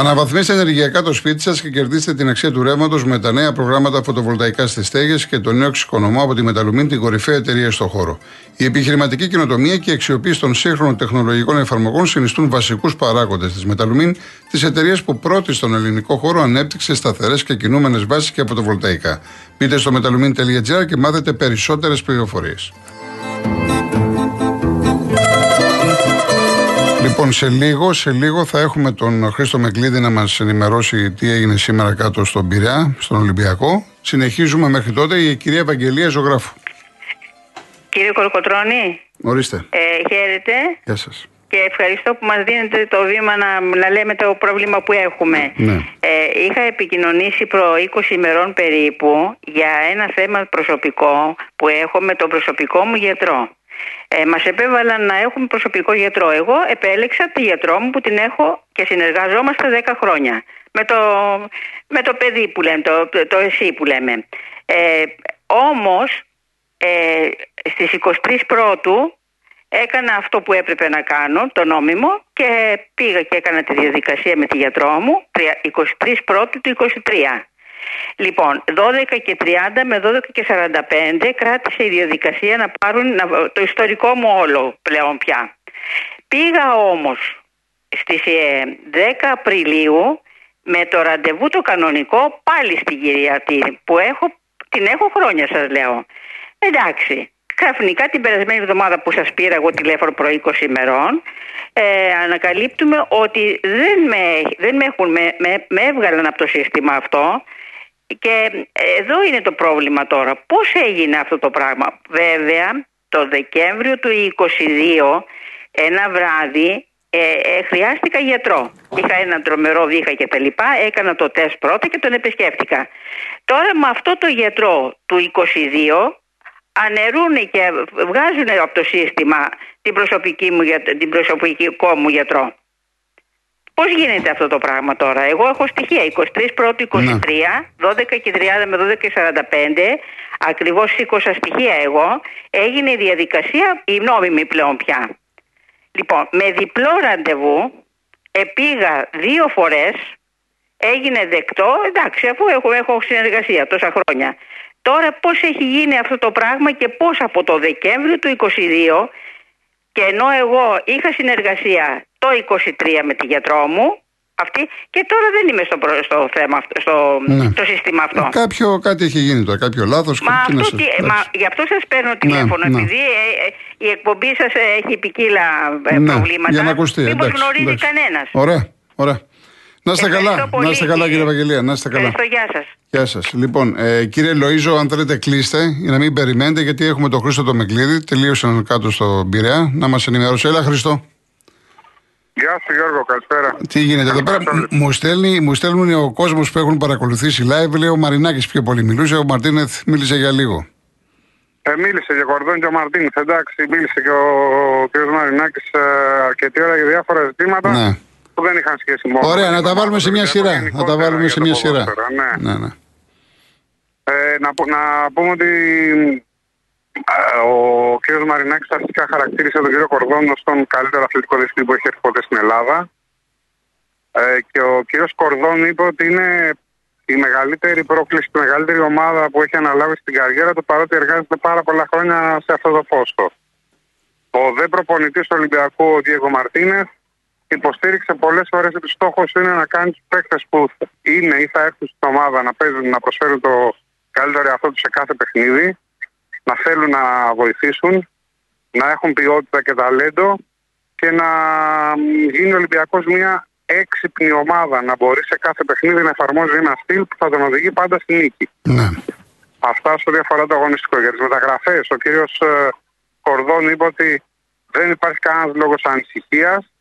Αναβαθμίστε ενεργειακά το σπίτι σας και κερδίστε την αξία του ρεύματος με τα νέα προγράμματα φωτοβολταϊκά στις στέγες και το νέο εξοικονομώ από τη Μεταλουμίν, την κορυφαία εταιρεία στο χώρο. Η επιχειρηματική κοινοτομία και η αξιοποίηση των σύγχρονων τεχνολογικών εφαρμογών συνιστούν βασικούς παράγοντες της Μεταλουμίν, της εταιρείας που πρώτη στον ελληνικό χώρο ανέπτυξε σταθερές και κινούμενες βάσεις και φωτοβολταϊκά. Μπείτε στο metalumin.gr και μάθετε περισσότερες πληροφορίες. Λοιπόν, σε λίγο, σε λίγο θα έχουμε τον Χρήστο Μεγκλίδη να μας ενημερώσει τι έγινε σήμερα κάτω στον Πειραιά, στον Ολυμπιακό. Συνεχίζουμε μέχρι τότε η κυρία Ευαγγελία Ζωγράφου. Κύριε Κορκοτρώνη. Ορίστε. Ε, χαίρετε. Γεια σας. Και ευχαριστώ που μας δίνετε το βήμα να, να λέμε το πρόβλημα που έχουμε. Ναι. Ε, είχα επικοινωνήσει προ 20 ημερών περίπου για ένα θέμα προσωπικό που έχω με τον προσωπικό μου γιατρό ε, μας επέβαλαν να έχουμε προσωπικό γιατρό. Εγώ επέλεξα τη γιατρό μου που την έχω και συνεργαζόμαστε 10 χρόνια. Με το, με το παιδί που λέμε, το, το εσύ που λέμε. Ε, όμως ε, στις 23 πρώτου έκανα αυτό που έπρεπε να κάνω, το νόμιμο και πήγα και έκανα τη διαδικασία με τη γιατρό μου 23 πρώτου του 23. Λοιπόν, 12 και 30 με 12 και 45 κράτησε η διαδικασία να πάρουν το ιστορικό μου όλο πλέον πια. Πήγα όμως στις 10 ε, Απριλίου με το ραντεβού το κανονικό πάλι στην κυρία που έχω, την έχω χρόνια σας λέω. Εντάξει, ξαφνικά την περασμένη εβδομάδα που σας πήρα εγώ τηλέφωνο προ 20 ημερών ε, ανακαλύπτουμε ότι δεν με, δεν με, έχουν, με, με, με έβγαλαν από το σύστημα αυτό και εδώ είναι το πρόβλημα τώρα. Πώς έγινε αυτό το πράγμα; Βέβαια, το Δεκέμβριο του 22, ένα βράδυ, ε, ε, χρειάστηκα γιατρό. Είχα ένα τρομερό βήχα και τα λοιπά, έκανα το τεστ πρώτα και τον επισκέφτηκα. Τώρα με αυτό το γιατρό του 22 αναιρούν και βγάζουν από το σύστημα την προσωπική μου, την προσωπικό μου γιατρό. Πώς γίνεται αυτό το πράγμα τώρα; Εγώ έχω στοιχεία 23 πρώτου 23, 12 και 30 με 12 και 45. Ακριβώς σήκωσα στοιχεία εγώ. Έγινε η διαδικασία η νόμιμη πλέον πια. Λοιπόν, με διπλό ραντεβού επήγα δύο φορές. Έγινε δεκτό, εντάξει, αφού έχω, έχω συνεργασία τόσα χρόνια. Τώρα πώς έχει γίνει αυτό το πράγμα και πώς από το Δεκέμβριο του 22 και ενώ εγώ είχα συνεργασία το 23 με τη γιατρό μου, αυτή, και τώρα δεν είμαι στο, στο θέμα αυτό, στο, ναι. σύστημα αυτό. Ε, κάποιο, κάτι έχει γίνει τώρα, κάποιο λάθος. Μα, αυτό, τι, μα γι' αυτό σας παίρνω ναι, τηλέφωνο, ναι, επειδή ε, ε, η εκπομπή σας έχει ποικίλα ε, ναι, προβλήματα. Για να ακουστεί. Μήπως γνωρίζει κανένας. Ωραία, ωραία. Να είστε καλά, πολύ, να είστε καλά κύριε Ευαγγελία. Να είστε καλά. Ευχαριστώ, γεια σας. Γεια σας. Λοιπόν, ε, κύριε Λοίζο, αν θέλετε κλείστε για να μην περιμένετε, γιατί έχουμε τον Χρήστο το Μεγκλίδη, τελείωσαν κάτω στο Πειραιά, να μας ενημερώσει. Έλα, Χριστό. Γεια σου Γιώργο, καλησπέρα. Τι γίνεται εδώ πέρα, μου, στέλνει, μου στέλνουν ο κόσμος που έχουν παρακολουθήσει live, λέει ο Μαρινάκης πιο πολύ μιλούσε, ο Μαρτίνεθ μίλησε για λίγο. Ε, μίλησε για Κορδόν και ο Μαρτίνεθ, εντάξει, μίλησε και ο κ. Μαρινάκης ε, αρκετή ώρα για διάφορα ζητήματα. Ναι που δεν είχαν σχέση μόνο. Ωραία, να τα βάλουμε σε μια σειρά. Να τα βάλουμε σε μια σειρά. Ναι. ναι, ναι. Ε, να, να πούμε ότι ε, ο κ. Μαρινάκης αρχικά χαρακτήρισε τον κ. Κορδόν ως τον καλύτερο αθλητικό διευθυντή που έχει έρθει ποτέ στην Ελλάδα. Ε, και ο κ. Κορδόν είπε ότι είναι η μεγαλύτερη πρόκληση, η μεγαλύτερη ομάδα που έχει αναλάβει στην καριέρα του παρότι εργάζεται πάρα πολλά χρόνια σε αυτό το πόστο. Ο δε προπονητής του Ολυμπιακού, ο Διέγκο Μαρτίνεθ, υποστήριξε πολλές φορές ότι στόχος είναι να κάνεις του παίκτες που είναι ή θα έρθουν στην ομάδα να παίζουν, να προσφέρουν το καλύτερο εαυτό τους σε κάθε παιχνίδι, να θέλουν να βοηθήσουν, να έχουν ποιότητα και ταλέντο και να γίνει ο Ολυμπιακός μια έξυπνη ομάδα, να μπορεί σε κάθε παιχνίδι να εφαρμόζει ένα στυλ που θα τον οδηγεί πάντα στη νίκη. Ναι. Αυτά σε ό,τι αφορά το αγωνιστικό. Για τις μεταγραφές, ο κύριος ε, Κορδόν είπε ότι δεν υπάρχει κανένας λόγος ανησυχίας ε,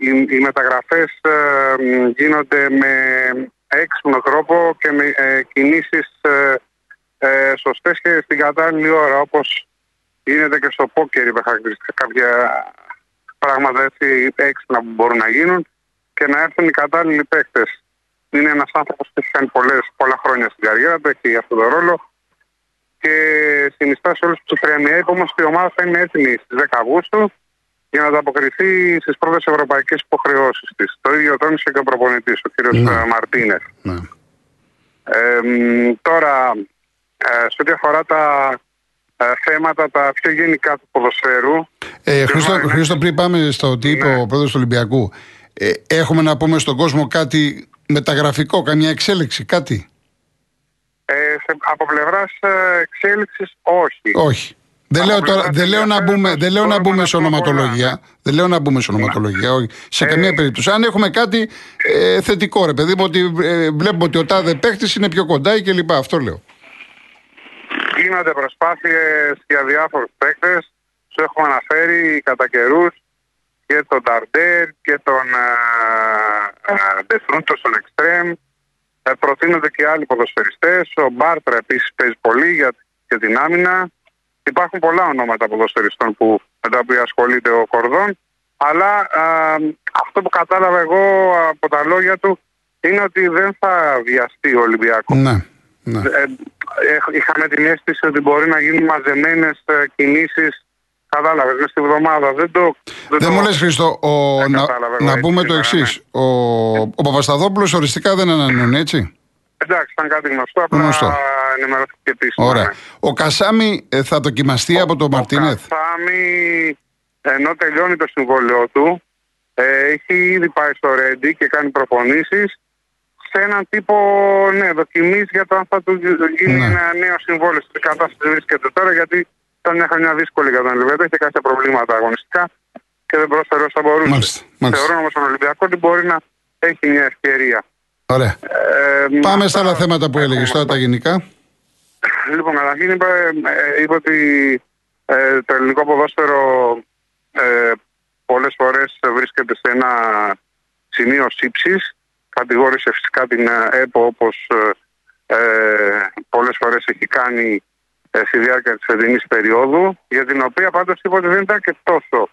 οι, οι μεταγραφές ε, γίνονται με έξυπνο τρόπο και με ε, κινήσεις ε, ε, σωστές και στην κατάλληλη ώρα όπως γίνεται και στο πόκερ είπε χαρακτηριστικά κάποια πράγματα έτσι έξυπνα που μπορούν να γίνουν και να έρθουν οι κατάλληλοι παίκτες. Είναι ένας άνθρωπος που έχει κάνει πολλές, πολλά χρόνια στην καριέρα του, έχει αυτό το ρόλο και συνιστά σε όλους τους Πρέμιερ όμως η ομάδα θα είναι έτοιμη στις 10 Αυγούστου για να ανταποκριθεί στις πρώτες ευρωπαϊκές υποχρεώσεις της. Το ίδιο τόνισε και ο προπονητής, ο κ. Ναι. Μαρτίνεθ. Ναι. Ε, τώρα, ε, σε ό,τι αφορά τα ε, θέματα τα πιο γενικά του ποδοσφαίρου. Ε, Χρήστο, Χρήστο, πριν πάμε στο τι είπε ναι. ο πρόεδρος του Ολυμπιακού, ε, έχουμε να πούμε στον κόσμο κάτι μεταγραφικό, καμιά εξέλιξη, κάτι; Ε, σε, από πλευράς ε, εξέλιξης, όχι. Όχι. Δεν λέω, τώρα, δεν λέω να μπούμε, δεν λέω να μπούμε σε ονοματολογία. Δεν λέω να μπούμε σε ονοματολογία. Όχι. Σε καμία περίπτωση. Αν έχουμε κάτι ε, θετικό, ρε παιδί μου, ότι ε, βλέπουμε ότι ο τάδε παίχτης είναι πιο κοντά και λοιπά. Αυτό λέω. Γίνονται προσπάθειες για διάφορους παίχτες. Τους έχουμε αναφέρει κατά καιρούς και τον Νταρντέρ και τον Ντεφρούντο στον Εκστρέμ. Ε, προτείνονται και άλλοι ποδοσφαιριστές. Ο Μπάρτρα επίσης παίζει πολύ για, για την άμυνα. Υπάρχουν πολλά ονόματα ποδοσφαιριστών που, με τα οποία ασχολείται ο Κορδόν. Αλλά α, αυτό που κατάλαβα εγώ από τα λόγια του είναι ότι δεν θα βιαστεί ο Ολυμπιακός. Ναι, ναι. Ε, είχαμε την αίσθηση ότι μπορεί να γίνουν μαζεμένες ε, κινήσεις. Κατάλαβες μέσα στη βδομάδα. Δεν το. Δεν, δεν μου λες, Χρήστο, ο, να, να πούμε το εξής. Ναι. Ο, ο Παπασταδόπουλο οριστικά δεν ανανεώνει, έτσι; Εντάξει, ήταν κάτι γνωστό. Απλά γνωστό. ενημερώθηκε επίσημα. Ωραία. Ναι. Ο Κασάμι ε, θα δοκιμαστεί ο, από τον Μαρτίνεθ; Ο Κασάμι, ενώ τελειώνει το συμβόλαιό του, ε, έχει ήδη πάει στο Ρέντι και κάνει προπονήσεις σε έναν τύπο ναι, δοκιμής για το αν θα του γίνει ναι. ένα νέο συμβόλαιο. Σε κατάσταση βρίσκεται τώρα, γιατί ήταν μια χρονιά δύσκολη για τον Ελβετό, είχε κάποια προβλήματα αγωνιστικά και δεν πρόσφερε όσο μπορούσε. Μάλιστα, μάλιστα. Θεωρώ όμως τον Ολυμπιακό ότι μπορεί να έχει μια ευκαιρία. Ωραία. Ε, Πάμε στα άλλα θέματα που έλεγες τώρα τα γενικά. Λοιπόν, καταρχήν είπα, ε, είπα ότι ε, το ελληνικό ποδόσφαιρο ε, πολλές φορές βρίσκεται σε ένα σημείο σύψης. Κατηγόρησε φυσικά την ΕΠΟ όπως ε, πολλές φορές έχει κάνει ε, στη διάρκεια της φετινής περίοδου για την οποία πάντως είπα ότι δεν ήταν και τόσο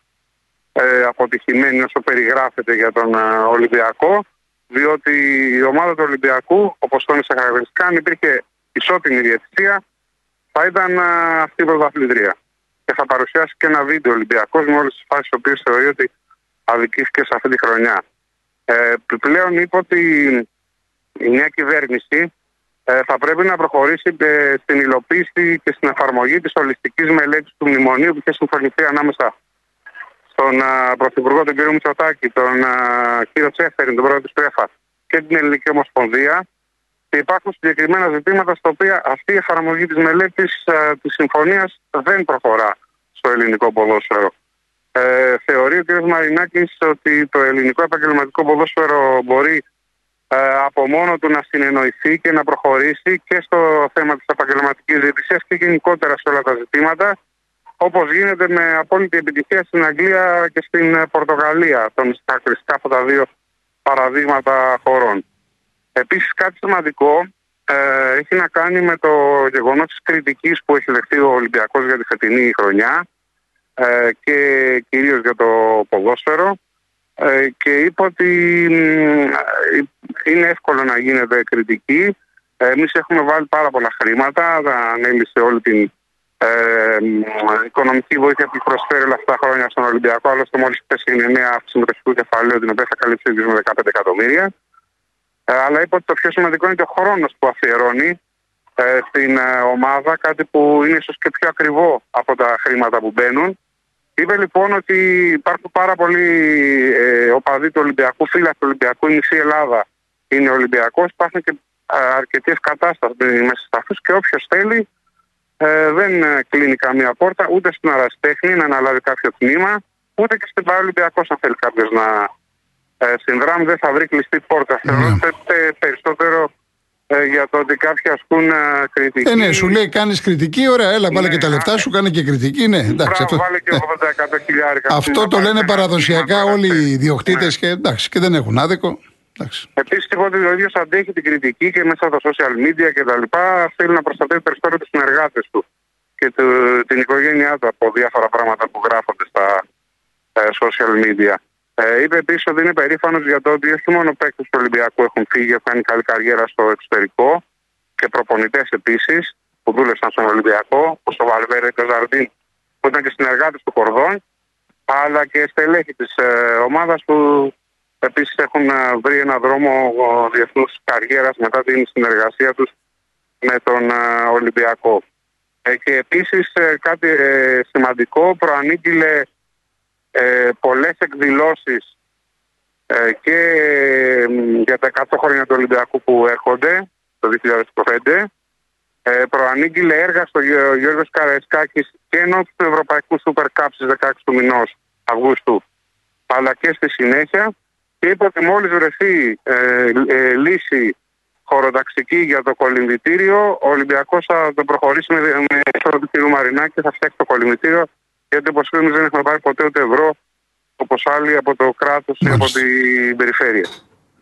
ε, αποτυχημένη όσο περιγράφεται για τον Ολυμπιακό διότι η ομάδα του Ολυμπιακού, όπως τόνισε χαρακτηριστικά, αν υπήρχε ισότιμη διαιτησία, θα ήταν αυτή η πρωταθλητρία. Και θα παρουσιάσει και ένα βίντεο Ολυμπιακός με όλες τις φάσεις που θεωρεί ότι αδικήθηκε σε αυτή τη χρονιά. Ε, επιπλέον είπε ότι η νέα κυβέρνηση ε, θα πρέπει να προχωρήσει ε, στην υλοποίηση και στην εφαρμογή της ολιστικής μελέτης του μνημονίου που είχε συμφωνηθεί ανάμεσα τον Πρωθυπουργό τον κύριο Μητσοτάκη, τον κύριο Τσέφερη, τον πρόεδρο της ΠΕΦΑ και την Ελληνική Ομοσπονδία και υπάρχουν συγκεκριμένα ζητήματα στα οποία αυτή η εφαρμογή της μελέτης της συμφωνίας δεν προχωρά στο ελληνικό ποδόσφαιρο. Ε, θεωρεί ο κ. Μαρινάκης ότι το ελληνικό επαγγελματικό ποδόσφαιρο μπορεί ε, από μόνο του να συνεννοηθεί και να προχωρήσει και στο θέμα της επαγγελματικής διαιτησίας και γενικότερα σε όλα τα ζητήματα Όπως γίνεται με απόλυτη επιτυχία στην Αγγλία και στην ε, Πορτογαλία, των χαρακτηριστικά αυτά τα δύο παραδείγματα χωρών. Επίσης, κάτι σημαντικό ε, έχει να κάνει με το γεγονός της κριτικής που έχει δεχτεί ο Ολυμπιακός για τη φετινή χρονιά ε, και κυρίως για το ποδόσφαιρο. Ε, και είπε ότι είναι εύκολο να γίνεται κριτική. Εμείς έχουμε βάλει πάρα πολλά χρήματα, ανέλησε όλη την ε, οικονομική βοήθεια που προσφέρει όλα αυτά τα χρόνια στον Ολυμπιακό. Άλλωστε, μόλις πέσει η νέα αύξηση μετρικού κεφαλαίου, την οποία θα καλύψει με 15 εκατομμύρια. Ε, αλλά είπε ότι το πιο σημαντικό είναι και ο χρόνος που αφιερώνει ε, στην ε, ομάδα, κάτι που είναι ίσως και πιο ακριβό από τα χρήματα που μπαίνουν. Είπε λοιπόν ότι υπάρχουν πάρα πολλοί ε, οπαδοί του Ολυμπιακού, φίλοι του Ολυμπιακού, η μισή Ελλάδα είναι Ολυμπιακός. Υπάρχουν και ε, αρκετές κατάστασεις μέσα σε αυτού και όποιος θέλει ε, δεν ε, κλείνει καμία πόρτα ούτε στην Αραστέχνη να αναλάβει κάποιο τμήμα, ούτε και στην Παραλυμπιακό, αν θέλει κάποιος να ε, συνδράμει, δεν θα βρει κλειστή πόρτα. Ναι. Θεωρώ περισσότερο ε, για το ότι κάποιοι ασκούν ε, κριτική. Ε, ναι, σου λέει κάνεις κριτική, ωραία, έλα, βάλε Ναι, και τα λεφτά α, σου, κάνε και κριτική. Ναι, εντάξει, Μπράβο, αυτό, βάλε και ναι. 80% χιλιάρικα. αυτό το λένε παραδοσιακά όλοι οι ιδιοκτήτες και, εντάξει, και δεν έχουν άδικο. Εντάξει. Επίσης, είπα ότι ο ίδιος αντέχει την κριτική και μέσα στα social media και τα λοιπά. Θέλει να προστατεύει περισσότερο τους συνεργάτες του και του- την οικογένειά του από διάφορα πράγματα που γράφονται στα ε, social media. Ε, είπε επίσης ότι είναι περήφανος για το ότι όχι μόνο παίκτες του Ολυμπιακού έχουν φύγει, έχουν κάνει καλή καριέρα στο εξωτερικό και προπονητές επίσης που δούλεψαν στον Ολυμπιακό, όπως ο Βαλβέρε και ο Ζαρντίν, που ήταν και συνεργάτες του Κορδόν, αλλά και στελέχη της ε, ομάδας που επίσης έχουν ε, βρει ένα δρόμο διεθνούς καριέρας μετά την συνεργασία τους με τον ε, Ολυμπιακό. Ε, και επίσης ε, κάτι ε, σημαντικό προανήγγειλε ε, πολλές εκδηλώσεις ε, και ε, για τα 100 χρόνια του Ολυμπιακού που έρχονται το 2025 ε, προανήγγειλε έργα στο Γε- Γιώργος Καραϊσκάκης και ενώ του Ευρωπαϊκού Super Cup στις 16 του μηνός Αυγούστου αλλά και στη συνέχεια και είπε ότι μόλις βρεθεί ε, ε, λύση χωροταξική για το κολυμβητήριο, ο Ολυμπιακός θα το προχωρήσει με, με έσοδο του κ. Μαρινάκη και θα φτιάξει το κολυμβητήριο γιατί όπως ξέρουμε δεν έχουμε πάρει ποτέ ούτε ευρώ όπως άλλοι από το κράτος ή από Μάλιστα. την περιφέρεια.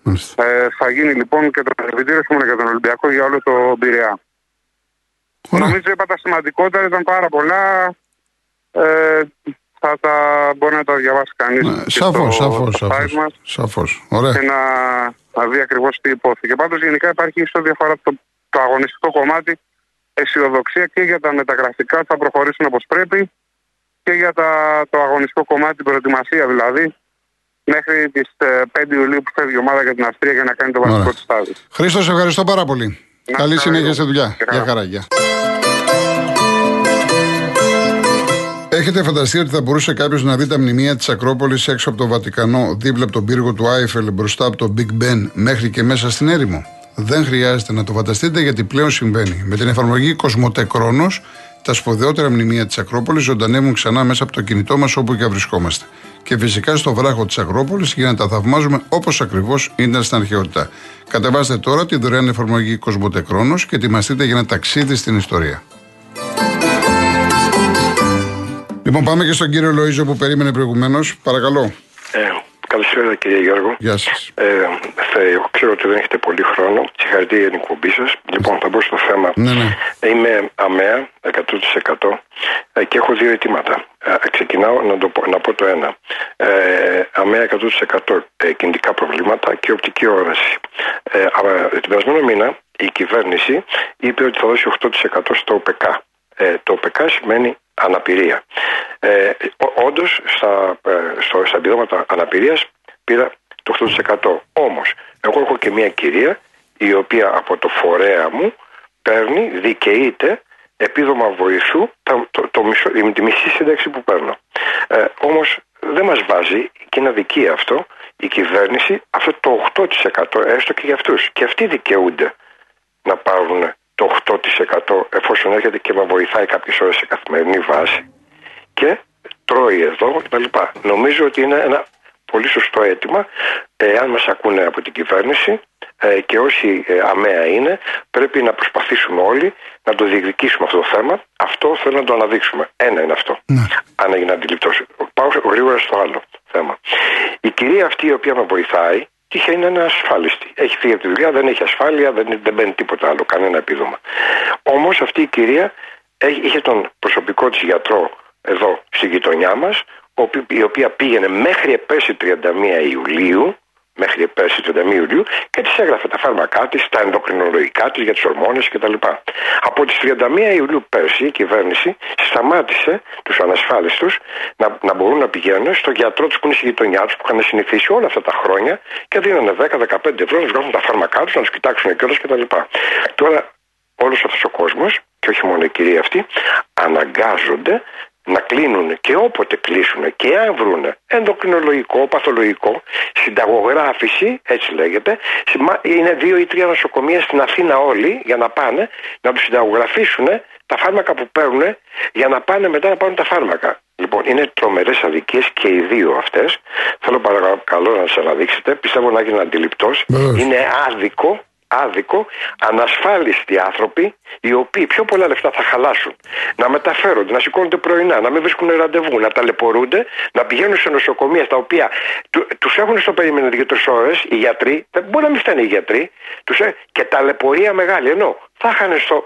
Μάλιστα. Ε, θα γίνει λοιπόν και το κολυμβητήριο όχι μόνο για τον Ολυμπιακό για όλο το Πειραιά. Ωραία. Νομίζω είπα τα σημαντικότερα, ήταν πάρα πολλά. Ε, θα τα μπορεί να τα διαβάσει κανείς. Ναι, Σαφώς, σαφώς, σαφώς. μας Σαφώς. Ωραία. και να, να δει ακριβώς τι υπόθηκε. Πάντως, γενικά υπάρχει σε ό,τι αφορά το, το αγωνιστικό κομμάτι αισιοδοξία και για τα μεταγραφικά που θα προχωρήσουν όπως πρέπει και για τα, το αγωνιστικό κομμάτι, την προετοιμασία δηλαδή, μέχρι τις 5 Ιουλίου που φεύγει η ομάδα για την Αυστρία για να κάνει το βασικό Ωραία. της στάδιο. Χρήστο, σε ευχαριστώ πάρα πολύ. Να Καλή είστε συνέχεια καλά. στη δουλειά. Γεια Γεια χαρά. Έχετε φανταστεί ότι θα μπορούσε κάποιος να δει τα μνημεία της Ακρόπολης έξω από το Βατικανό, δίπλα από τον πύργο του Άιφελ, μπροστά από το Big Ben, μέχρι και μέσα στην έρημο; Δεν χρειάζεται να το φανταστείτε γιατί πλέον συμβαίνει. Με την εφαρμογή Κοσμοτέ Κρόνος, τα σπουδαιότερα μνημεία της Ακρόπολης ζωντανεύουν ξανά μέσα από το κινητό μας όπου και βρισκόμαστε. Και φυσικά στο βράχο της Ακρόπολης για να τα θαυμάζουμε όπως ακριβώς ήταν στην αρχαιότητα. Κατεβάστε τώρα τη δωρεάν εφαρμογή Κοσμοτέ Κρόνος και ετοιμαστείτε για ένα ταξίδι στην ιστορία. Λοιπόν, πάμε και στον κύριο Λοίζο που περίμενε προηγουμένως. Παρακαλώ. Ε, καλησπέρα κύριε Γιώργο. Γεια σας. Ε, θα, εγώ ξέρω ότι δεν έχετε πολύ χρόνο. Συγχαρητήρια για την εκπομπή σας. Λοιπόν, θα μπω στο θέμα. Ναι, ναι. Είμαι αμαία 100% ε, και έχω δύο αιτήματα. Ε, ξεκινάω να, το πω, να πω το ένα. Ε, αμαία 100% ε, κινητικά προβλήματα και οπτική όραση. Ε, αλλά, την περασμένο μήνα η κυβέρνηση είπε ότι θα δώσει 8% στο ΟΠΚ. Ε, το ΟΠΚ σημαίνει αναπηρία. Ε, Όντως, στα, ε, στο, στα επιδόματα αναπηρίας πήρα το 8%. Όμως, εγώ έχω και μια κυρία η οποία από το φορέα μου παίρνει, δικαιείται επίδομα βοηθού το, το, το μισό, τη μισή σύνταξη που παίρνω. Ε, Όμως δεν μας βάζει και είναι αδικία αυτό η κυβέρνηση αυτό το 8% έστω και για αυτούς. Και αυτοί δικαιούνται να πάρουν το 8% εφόσον έρχεται και με βοηθάει κάποιες ώρες σε καθημερινή βάση και τρώει εδώ κτλ. Νομίζω ότι είναι ένα πολύ σωστό αίτημα. Ε, αν μας ακούνε από την κυβέρνηση ε, και όσοι ε, αμαία είναι, πρέπει να προσπαθήσουμε όλοι να το διεκδικήσουμε αυτό το θέμα. Αυτό θέλω να το αναδείξουμε. Ένα είναι αυτό. Αν έγινε αντιληπτός. Πάω γρήγορα στο άλλο θέμα. Η κυρία αυτή η οποία με βοηθάει, τυχαίνει να είναι ασφάλιστη. Έχει φύγει από τη δουλειά, δεν έχει ασφάλεια, δεν, δεν μπαίνει τίποτα άλλο, κανένα επίδομα. Όμως αυτή η κυρία έχει- είχε τον προσωπικό της γιατρό εδώ στη γειτονιά μας, η οποία πήγαινε μέχρι πέρσι 31 Ιουλίου, μέχρι πέρσι 31 Ιουλίου και της έγραφε τα φάρμακά της, τα ενδοκρινολογικά της για τις ορμόνες κτλ. Από τις 31 Ιουλίου πέρσι η κυβέρνηση σταμάτησε τους ανασφάλιστους να, να μπορούν να πηγαίνουν στο γιατρό τους που είναι στη γειτονιά τους, που είχαν συνηθίσει όλα αυτά τα χρόνια και δίνανε 10-15 ευρώ να τους γράφουν τα φάρμακά τους, να τους κοιτάξουν κιόλας κτλ. Τώρα όλος αυτός ο κόσμος, και όχι μόνο η κυρία αυτή, αναγκάζονται να κλείνουν και όποτε κλείσουν και αν βρουν ενδοκρινολογικό, παθολογικό, συνταγογράφηση, έτσι λέγεται, συμα- είναι δύο ή τρία νοσοκομεία στην Αθήνα όλοι για να πάνε να τους συνταγογραφήσουν τα φάρμακα που παίρνουν για να πάνε μετά να πάρουν τα φάρμακα. Λοιπόν, είναι τρομερές αδικίες και οι δύο αυτές. Θέλω παρακαλώ να σας αναδείξετε. Πιστεύω να γίνει αντιληπτός. Βεβαίως. Είναι άδικο άδικο ανασφάλιστοι άνθρωποι οι οποίοι πιο πολλά λεφτά θα χαλάσουν να μεταφέρονται, να σηκώνονται πρωινά, να μην βρίσκουν ραντεβού, να ταλαιπωρούνται, να πηγαίνουν σε νοσοκομεία στα οποία του έχουν στο περίμενο δύο-τρεις ώρες οι γιατροί, δεν μπορεί να μην φτάνει οι γιατροί, τους, και ταλαιπωρία μεγάλη. Ενώ θα είχαν στο,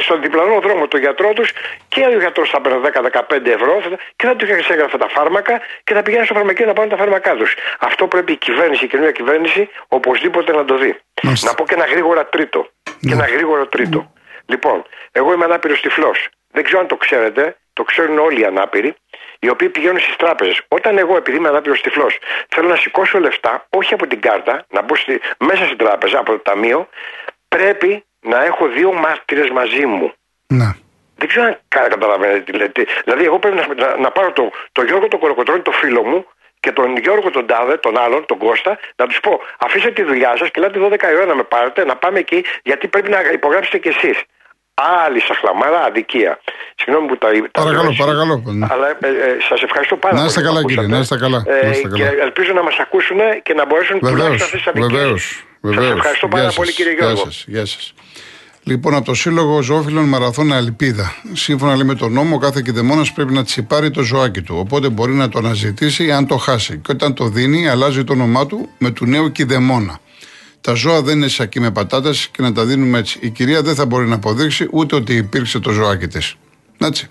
στον διπλανό δρόμο το γιατρό τους και ο γιατρός θα παίρνει 10-15 ευρώ και θα τους έγραφε τα φάρμακα και θα πηγαίνει στο φαρμακείο να πάρουν τα φάρμακά τους. Αυτό πρέπει η κυβέρνηση, η καινούργια κυβέρνηση, οπωσδήποτε να το δει. Να πω και ένα γρήγορα τρίτο. Και ένα ναι. γρήγορο τρίτο. Λοιπόν, εγώ είμαι ανάπηρος τυφλός. Δεν ξέρω αν το ξέρετε, το ξέρουν όλοι οι ανάπηροι, οι οποίοι πηγαίνουν στις τράπεζες. Όταν εγώ, επειδή είμαι ανάπηρος τυφλός, θέλω να σηκώσω λεφτά, όχι από την κάρτα, να μπω στη, μέσα στην τράπεζα, από το ταμείο, πρέπει να έχω δύο μάρτυρες μαζί μου. Να. Δεν ξέρω αν καταλαβαίνετε τι λέτε. Δηλαδή, εγώ πρέπει να, να, να πάρω το, το Γιώργο τον Κοροκοτρόνη, το φίλο μου, και τον Γιώργο τον Τάδε, τον άλλον, τον Κώστα, να τους πω: Αφήστε τη δουλειά σας και λέτε 12 η ώρα να με πάρετε, να πάμε εκεί, γιατί πρέπει να υπογράψετε κι εσείς. Άλλη σαχλαμάρα, αδικία. Συγγνώμη που τα είπα. Παρακαλώ, παρακαλώ. Αλλά ε, ε, σας ευχαριστώ πάρα πολύ. Να είστε καλά, κύριε. Να είστε καλά. Ε, και ελπίζω να μας ακούσουν και να μπορέσουν τουλάχιστον αυτέ τι αδικίες. Σας ευχαριστώ πάρα πολύ, κύριε Γιώργο. Γεια σας. Λοιπόν, από το Σύλλογο Ζωόφιλων Μαραθώνα Ελπίδα. Σύμφωνα λέει, με τον νόμο, κάθε κηδεμόνα πρέπει να τσιπάρει το ζωάκι του. Οπότε μπορεί να το αναζητήσει αν το χάσει. Και όταν το δίνει, αλλάζει το όνομά του με του νέου κηδεμόνα. Τα ζώα δεν είναι σακί με πατάτες και να τα δίνουμε έτσι. Η κυρία δεν θα μπορεί να αποδείξει ούτε ότι υπήρξε το ζωάκι της. Έτσι.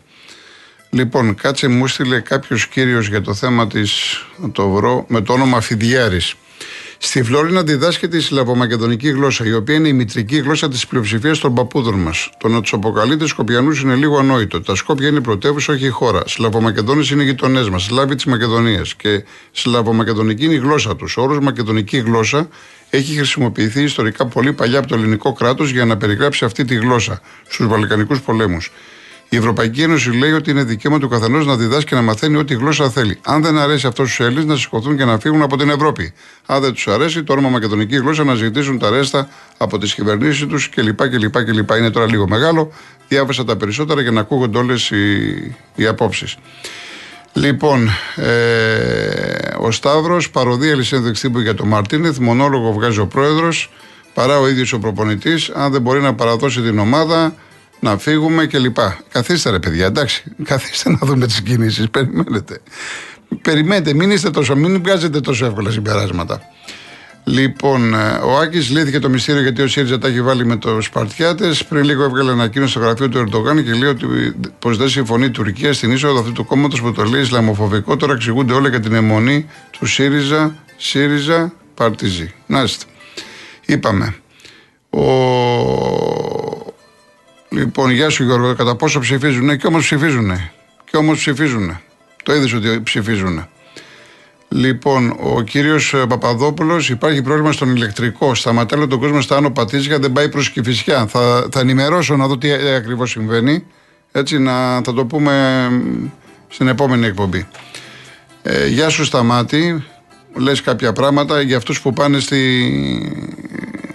Λοιπόν, κάτσε μου στείλε κάποιος κύριος για το θέμα της, το βρω, με το όνομα Φιδιάρης. Στη Φλόρινα διδάσκεται η Σλαβομακεδονική γλώσσα, η οποία είναι η μητρική γλώσσα της πλειοψηφίας των παππούδων μας. Το να τους αποκαλείτε Σκοπιανούς είναι λίγο ανόητο. Τα Σκόπια είναι η πρωτεύουσα, όχι η χώρα. Σλαβομακεδόνες είναι οι γειτονές μας, Σλάβοι της Μακεδονίας. Και Σλαβομακεδονική είναι η γλώσσα τους. Ο όρος Μακεδονική γλώσσα έχει χρησιμοποιηθεί ιστορικά πολύ παλιά από το ελληνικό κράτος για να περιγράψει αυτή τη γλώσσα στους Βαλκανικούς πολέμους. Η Ευρωπαϊκή Ένωση λέει ότι είναι δικαίωμα του καθενός να διδάσκει και να μαθαίνει ό,τι γλώσσα θέλει. Αν δεν αρέσει αυτός στου Έλληνες, να σηκωθούν και να φύγουν από την Ευρώπη. Αν δεν τους αρέσει, το όνομα Μακεδονική γλώσσα να ζητήσουν τα ρέστα από τις κυβερνήσεις τους κλπ. κλπ, κλπ. Είναι τώρα λίγο μεγάλο. Διάβασα τα περισσότερα για να ακούγονται όλες οι, οι απόψεις. Λοιπόν, ε, ο Σταύρος, παροδία Λυσένδου Εξτύπου για το Μαρτίνεθ, μονόλογο βγάζει ο πρόεδρος, παρά ο ίδιος ο προπονητής. Αν δεν μπορεί να παραδώσει την ομάδα, να φύγουμε κλπ. Καθίστε ρε παιδιά, εντάξει. Καθίστε να δούμε τις κινήσεις. Περιμένετε. Περιμένετε, μην είστε τόσο, μην βγάζετε τόσο εύκολα συμπεράσματα. Λοιπόν, ε, ο Άκης λύθηκε το μυστήριο γιατί ο ΣΥΡΙΖΑ τα έχει βάλει με το Σπαρτιάτες. Πριν λίγο έβγαλε ανακοίνωση στο γραφείο του Ερντογάν και λέει ότι πως δεν συμφωνεί η Τουρκία στην είσοδο αυτού του κόμματος που το λέει Ισλαμοφοβικό. Τώρα εξηγούνται όλα για την αιμονή του ΣΥΡΙΖΑ, ΣΥΡΙΖΑ, Παρτιζή. Να είστε. Είπαμε. Ο Λοιπόν, γεια σου Γιώργο, κατά πόσο ψηφίζουν και όμως ψηφίζουν. Και όμως ψηφίζουν. Το είδες ότι ψηφίζουν. Λοιπόν, ο κύριος Παπαδόπουλος, υπάρχει πρόβλημα στον ηλεκτρικό. Σταματάει τον κόσμο στα άνω πατήσια, δεν πάει προς Κυφυσιά. Θα, θα ενημερώσω να δω τι ακριβώς συμβαίνει. Έτσι, να, θα το πούμε στην επόμενη εκπομπή. Ε, γεια σου Σταμάτη, λες κάποια πράγματα για αυτούς που πάνε στη,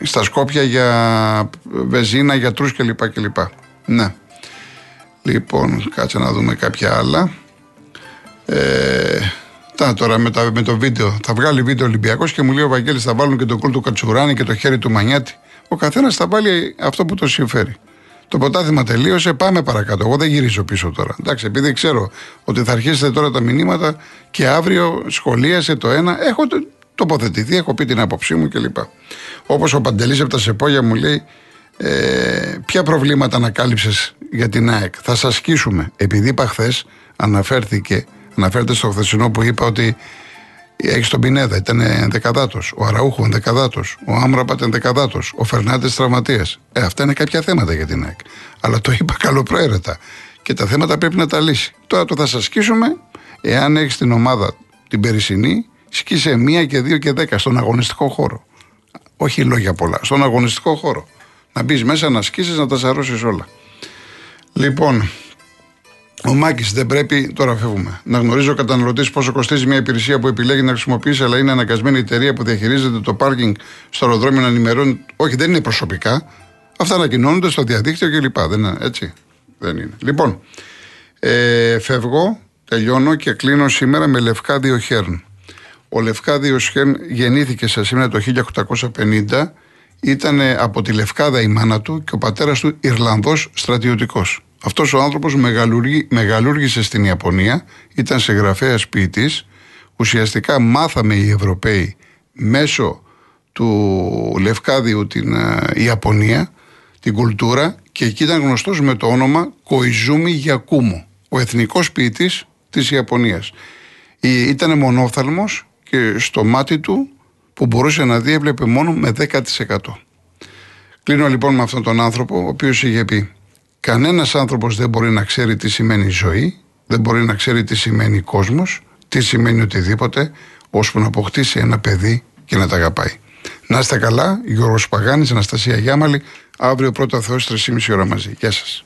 στα Σκόπια για βεζίνα, γιατρούς κλπ. κλπ. Ναι. Λοιπόν, κάτσε να δούμε κάποια άλλα. Ε, τα, τώρα με, τα, με το βίντεο. Θα βγάλει βίντεο Ολυμπιακός και μου λέει ο Βαγγέλης θα βάλουν και το κουλ του Κατσουράνη και το χέρι του Μανιάτη. Ο καθένας θα βάλει αυτό που το συμφέρει. Το ποτάθημα τελείωσε, πάμε παρακάτω. Εγώ δεν γυρίζω πίσω τώρα. Εντάξει, επειδή ξέρω ότι θα αρχίσετε τώρα τα μηνύματα και αύριο σχολίασε το ένα, έχω τοποθετηθεί, έχω πει την άποψή μου κλπ. Όπως ο Παντελής από τα Σεπόγια μου λέει, ε, ποια προβλήματα ανακάλυψες για την ΑΕΚ; Θα σας σκίσουμε. Επειδή είπα χθες, αναφέρθηκε, αναφέρεται στο χθεσινό που είπα ότι έχεις τον Πινέδα, ήταν ενδεκαδάτος. Ο Αραούχο ενδεκαδάτος. Ο Άμραμπατ ενδεκαδάτος. Ο Φερνάντες τραυματίας. Ε, αυτά είναι κάποια θέματα για την ΑΕΚ. Αλλά το είπα καλοπροαίρετα. Και τα θέματα πρέπει να τα λύσει. Τώρα το θα σας σκίσουμε, εάν έχεις την ομάδα την περισσυνή, σκίσε μία και δύο και δέκα στον αγωνιστικό χώρο. Όχι λόγια πολλά. Στον αγωνιστικό χώρο. Να μπεις μέσα, να σκίσεις, να τα σαρώσεις όλα. Λοιπόν, ο Μάκης δεν πρέπει, τώρα φεύγουμε, να γνωρίζει ο καταναλωτής πόσο κοστίζει μια υπηρεσία που επιλέγει να χρησιμοποιήσει, αλλά είναι αναγκασμένη η εταιρεία που διαχειρίζεται το πάρκινγκ στο αεροδρόμιο να ενημερώνει. Όχι, δεν είναι προσωπικά. Αυτά ανακοινώνονται στο διαδίκτυο κλπ. Δεν είναι έτσι. Δεν είναι. Λοιπόν, ε, φεύγω, τελειώνω και κλείνω σήμερα με Λευκάδιο Χέρν. Ο Λευκάδιο Χέρν γεννήθηκε σε σήμερα το 1850 ήταν από τη Λευκάδα η μάνα του και ο πατέρας του Ιρλανδός στρατιωτικός. Αυτός ο άνθρωπος μεγαλούργησε στην Ιαπωνία, ήταν συγγραφέα ποιητή. Ουσιαστικά μάθαμε οι Ευρωπαίοι μέσω του Λευκάδιου την ε, Ιαπωνία, την κουλτούρα και εκεί ήταν γνωστός με το όνομα Κοϊζούμι Γιακούμο, ο εθνικός ποιητής της Ιαπωνίας. Ήταν μονόφθαλμος και στο μάτι του που μπορούσε να δει έβλεπε μόνο με 10%. Κλείνω λοιπόν με αυτόν τον άνθρωπο, ο οποίος είχε πει Κανένας άνθρωπος δεν μπορεί να ξέρει τι σημαίνει ζωή, δεν μπορεί να ξέρει τι σημαίνει κόσμος, τι σημαίνει οτιδήποτε, ώσπου να αποκτήσει ένα παιδί και να τα αγαπάει. Να είστε καλά, Γιώργος Παγάνης, Αναστασία Γιάμαλη, αύριο πρώτα Θεός 3,5 ώρα μαζί. Γεια σας.